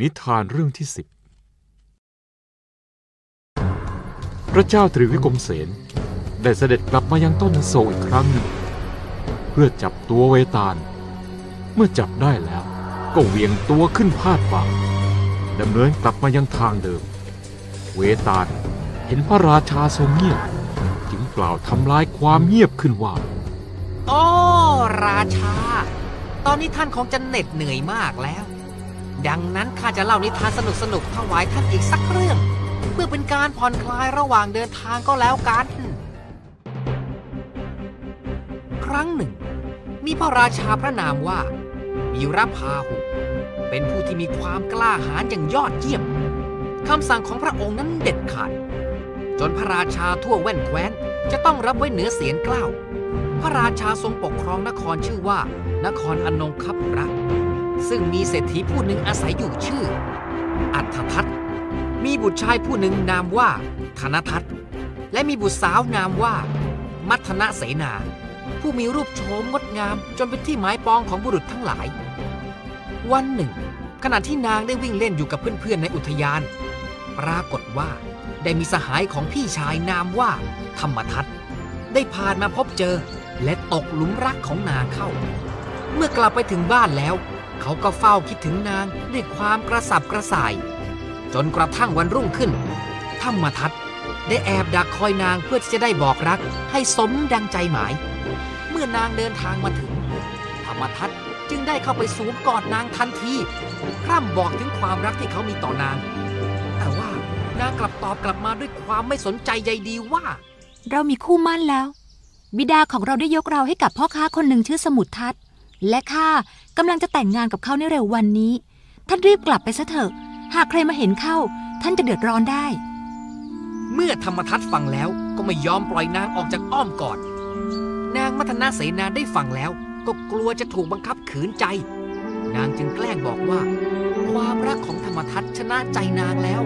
นิทานเรื่องที่สิบพระเจ้าตรีวิกรมเสนได้เสด็จกลับมายังต้นอโศกอีกครั้งหนึ่งเพื่อจับตัวเวตาล เมื่อจับได้แล้วก็เวียงตัวขึ้นพาดบ่าดำเนินกลับมายังทางเดิม เวตาลเห็นพระราชาทรงเงียบ จึงกล่าวทำลายความเงียบขึ้นว่าโอ้ราชา ตอนนี้ท่านคงจะเหน็ดเหนื่อยมากแล้ว ดังนั้นข้าจะเล่านิทานสนุกสนุกๆถวายท่านอีกสักเรื่อง เพื่อเป็นการผ่อนคลายระหว่างเดินทางก็แล้วกัน ครั้งหนึ่ง มีพระราชาพระนามว่าวีรพาหุ เป็นผู้ที่มีความกล้าหาญอย่างยอดเยี่ยมคำสั่งของพระองค์นั้นเด็ดขาด จนพระราชาทั่วแว่นแคว้นจะต้องรับไว้เหนือเสียงกล้าว พระราชาทรงปกครองนครชื่อว่า นครอนงคับรัก ซึ่งมีเศรษฐีผู้หนึ่งอาศัยอยู่ชื่อ อัฏฐทัตมีบุตรชายผู้หนึ่งนามว่าธนทัตและมีบุตรสาวนามว่า มัทนะเสนา ผู้มีรูปโฉมงดงามจนเป็นที่หมายปองของบุรุษทั้งหลาย วันหนึ่ง ขณะที่นางได้วิ่งเล่นอยู่กับเพื่อนๆในอุทยาน ปรากฏว่าได้มีสหายของพี่ชายนามว่า ธรรมทัตได้ผ่านมาพบเจอและตกหลุมรักของนางเข้า เมื่อกลับไปถึงบ้านแล้ว เขาก็เฝ้าคิดถึงนางด้วยความกระสับกระส่าย จนกระทั่งวันรุ่งขึ้นธรรมาทัตได้แอบดักคอยนางเพื่อที่จะได้บอกรักให้สมดังใจหมาย เมื่อนางเดินทางมาถึงธรรมทัตจึงได้เข้าไปสวมกอดนางทันทีร่ำบอกถึงความรักที่เขามีต่อนาง แต่ว่านางกลับตอบกลับมาด้วยความไม่สนใจใยดีว่า เรามีคู่มั่นแล้ว บิดาของเราได้ยกเราให้กับพ่อค้าคนหนึ่งชื่อสมุทรทัศน์ และข้ากำลังจะแต่งงานกับเขาในเร็ววันนี้ ท่านรีบกลับไปซะเถอะ หากใครมาเห็นเข้า ท่านจะเดือดร้อนได้ เมื่อธรรมทัตฟังแล้วก็ไม่ยอมปล่อยนางออกจากอ้อมกอด นางมัทนาเสนาได้ฟังแล้ว ก็กลัวจะถูกบังคับขืนใจ นางจึงแกล้งบอกว่า ความรักของธรรมทัตชนะใจนางแล้ว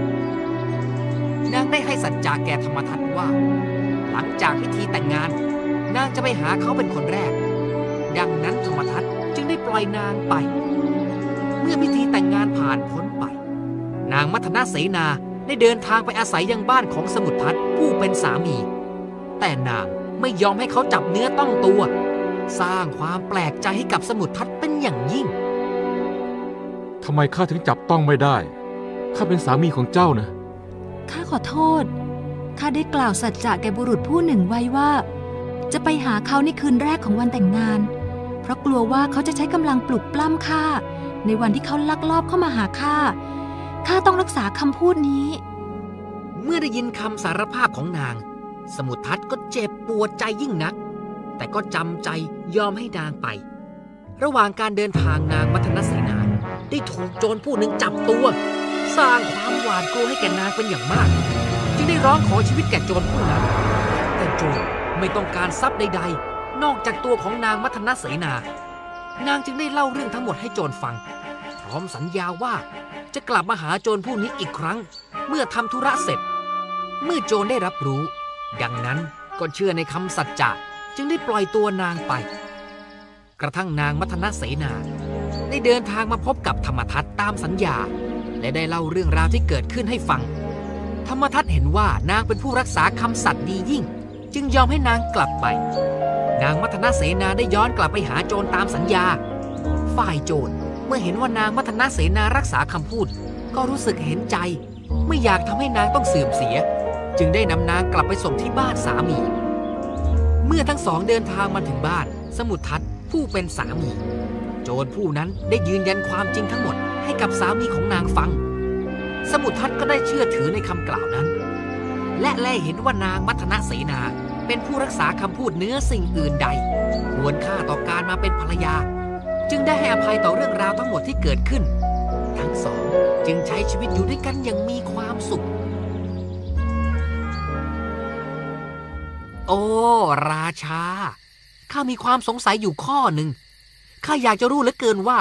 นางได้ให้สัจจาแก่ธรรมทัตว่า หลังจากพิธีแต่งงาน นางจะไปหาเขาเป็นคนแรก ดังนั้นธรรมทัตจึงได้ปล่อยนางไป เมื่อพิธีแต่งงานผ่านพ้นไป นางมัทนาเสนาได้เดินทางไปอาศัยยังบ้านของสมุทรทัตผู้เป็นสามี แต่นางไม่ยอมให้เขาจับเนื้อต้องตัว สร้างความแปลกใจให้กับสมุทรทัตเป็นอย่างยิ่งทำไมข้าถึงจับต้องไม่ได้ข้าเป็นสามีของเจ้านะข้าขอโทษข้าได้กล่าวสัจจะแก่บุรุษผู้หนึ่งไว้ว่า จะไปหาเขาในคืนแรกของวันแต่งงาน เพราะกลัวว่าเขาจะใช้กำลังปลุกปล้ำข้าในวันที่เขาลักลอบเข้ามาหาข้าข้าต้องรักษาคำพูดนี้ เมื่อได้ยินคำสารภาพของนาง สมุทรทัตก็เจ็บปวดใจยิ่งนัก แต่ก็จำใจยอมให้นางไป ระหว่างการเดินทางนางมัทนเสนาได้ถูกโจรผู้หนึ่งจับตัว สร้างความหวาดกลัวให้แก่นางเป็นอย่างมาก จึงได้ร้องขอชีวิตแก่โจรผู้นั้น แต่โจรไม่ต้องการทรัพย์ใดๆ นอกจากตัวของนางมัทนาเสนา นางจึงได้เล่าเรื่องทั้งหมดให้โจรฟัง พร้อมสัญญาว่าจะกลับมาหาโจรผู้นี้อีกครั้ง เมื่อทำธุระเสร็จ เมื่อโจรได้รับรู้ ดังนั้นก็เชื่อในคำสัจจะจึงได้ปล่อยตัวนางไป กระทั่งนางมัทนาเสนา ได้เดินทางมาพบกับธรรมทัตตามสัญญา และได้เล่าเรื่องราวที่เกิดขึ้นให้ฟัง ธรรมทัตเห็นว่านางเป็นผู้รักษาคำสัตย์ดียิ่ง จึงยอมให้นางกลับไป นางมัทนาเสนาได้ย้อนกลับไปหาโจรตามสัญญา ฝ่ายโจรเมื่อเห็นว่านางมัทนาเสนารักษาคำพูด ก็รู้สึกเห็นใจ ไม่อยากทำให้นางต้องเสื่อมเสีย จึงได้นำนางกลับไปส่งที่บ้านสามี เมื่อทั้งสองเดินทางมาถึงบ้าน สมุทรทัตผู้เป็นสามี โจรผู้นั้นได้ยืนยันความจริงทั้งหมดให้กับสามีของนางฟัง สมุทรทัตก็ได้เชื่อถือในคำกล่าวนั้น และแลเห็นว่านางมัทนาเสนา เป็นผู้รักษาคำพูดเนื้อสิ่งอื่นใดควรค่าต่อการมาเป็นภรรยา จึงได้ให้อภัยต่อเรื่องราวทั้งหมดที่เกิดขึ้น ทั้งสองจึงใช้ชีวิตอยู่ด้วยกันอย่างมีความสุข โอ้ ราชา ข้ามีความสงสัยอยู่ข้อหนึ่ง ข้าอยากจะรู้เหลือเกินว่า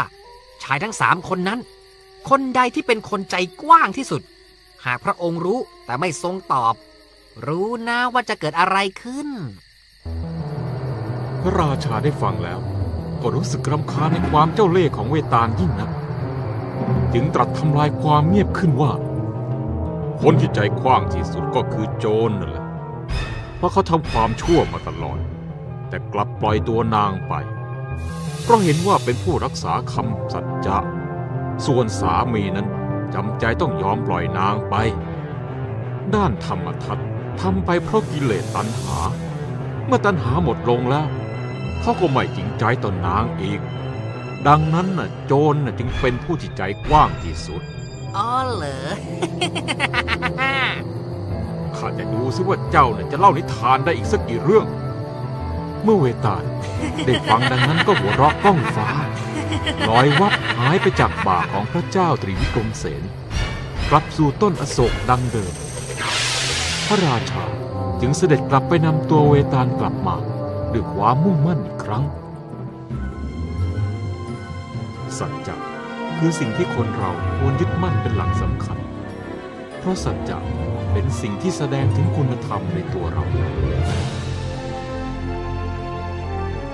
ชายทั้งสามคนนั้น คนใดที่เป็นคนใจกว้างที่สุด หากพระองค์รู้แต่ไม่ทรงตอบ รู้นะว่าจะเกิดอะไรขึ้น พระราชาได้ฟังแล้ว ก็รู้สึกรำคาญในความเจ้าเล่ห์ของเวตาลยิ่งนัก จึงตรัสทำลายความเงียบขึ้นว่า คนที่ใจกว้างที่สุดก็คือโจรนั่นแหละ เพราะเขาทำความชั่วมาตลอด แต่กลับปล่อยตัวนางไป เพราะเห็นว่าเป็นผู้รักษาคำสัจจะ ส่วนสามีนั้นจำใจต้องยอมปล่อยนางไป ด้านธรรมทัต ทำไปเพราะกิเลสตัณหา เมื่อตัณหาหมดลงแล้ว เขาก็ไม่จริงใจต่อนนางอีก ดังนั้นน่ะโจรน่ะจึงเป็นผู้ที่ใจกว้างที่สุด อ๋อเหรอ ข้าจะดูซิว่าเจ้าน่ะจะเล่านิทานได้อีกสักกี่เรื่อง เมื่อเวตาลได้ฟังดังนั้นก็หัวเราะก้องฟ้าลอยวับหายไปจากบ่าของพระเจ้าตรีวิกรมเสนกลับสู่ต้นอโศกดังเดิม พระราชาจึงเสด็จกลับไปนำตัวเวตาลกลับมาด้วยความมุ่งมั่นอีกครั้ง สัจจะคือสิ่งที่คนเราควรยึดมั่นเป็นหลักสำคัญ เพราะสัจจะเป็นสิ่งที่แสดงถึงคุณธรรมในตัวเรา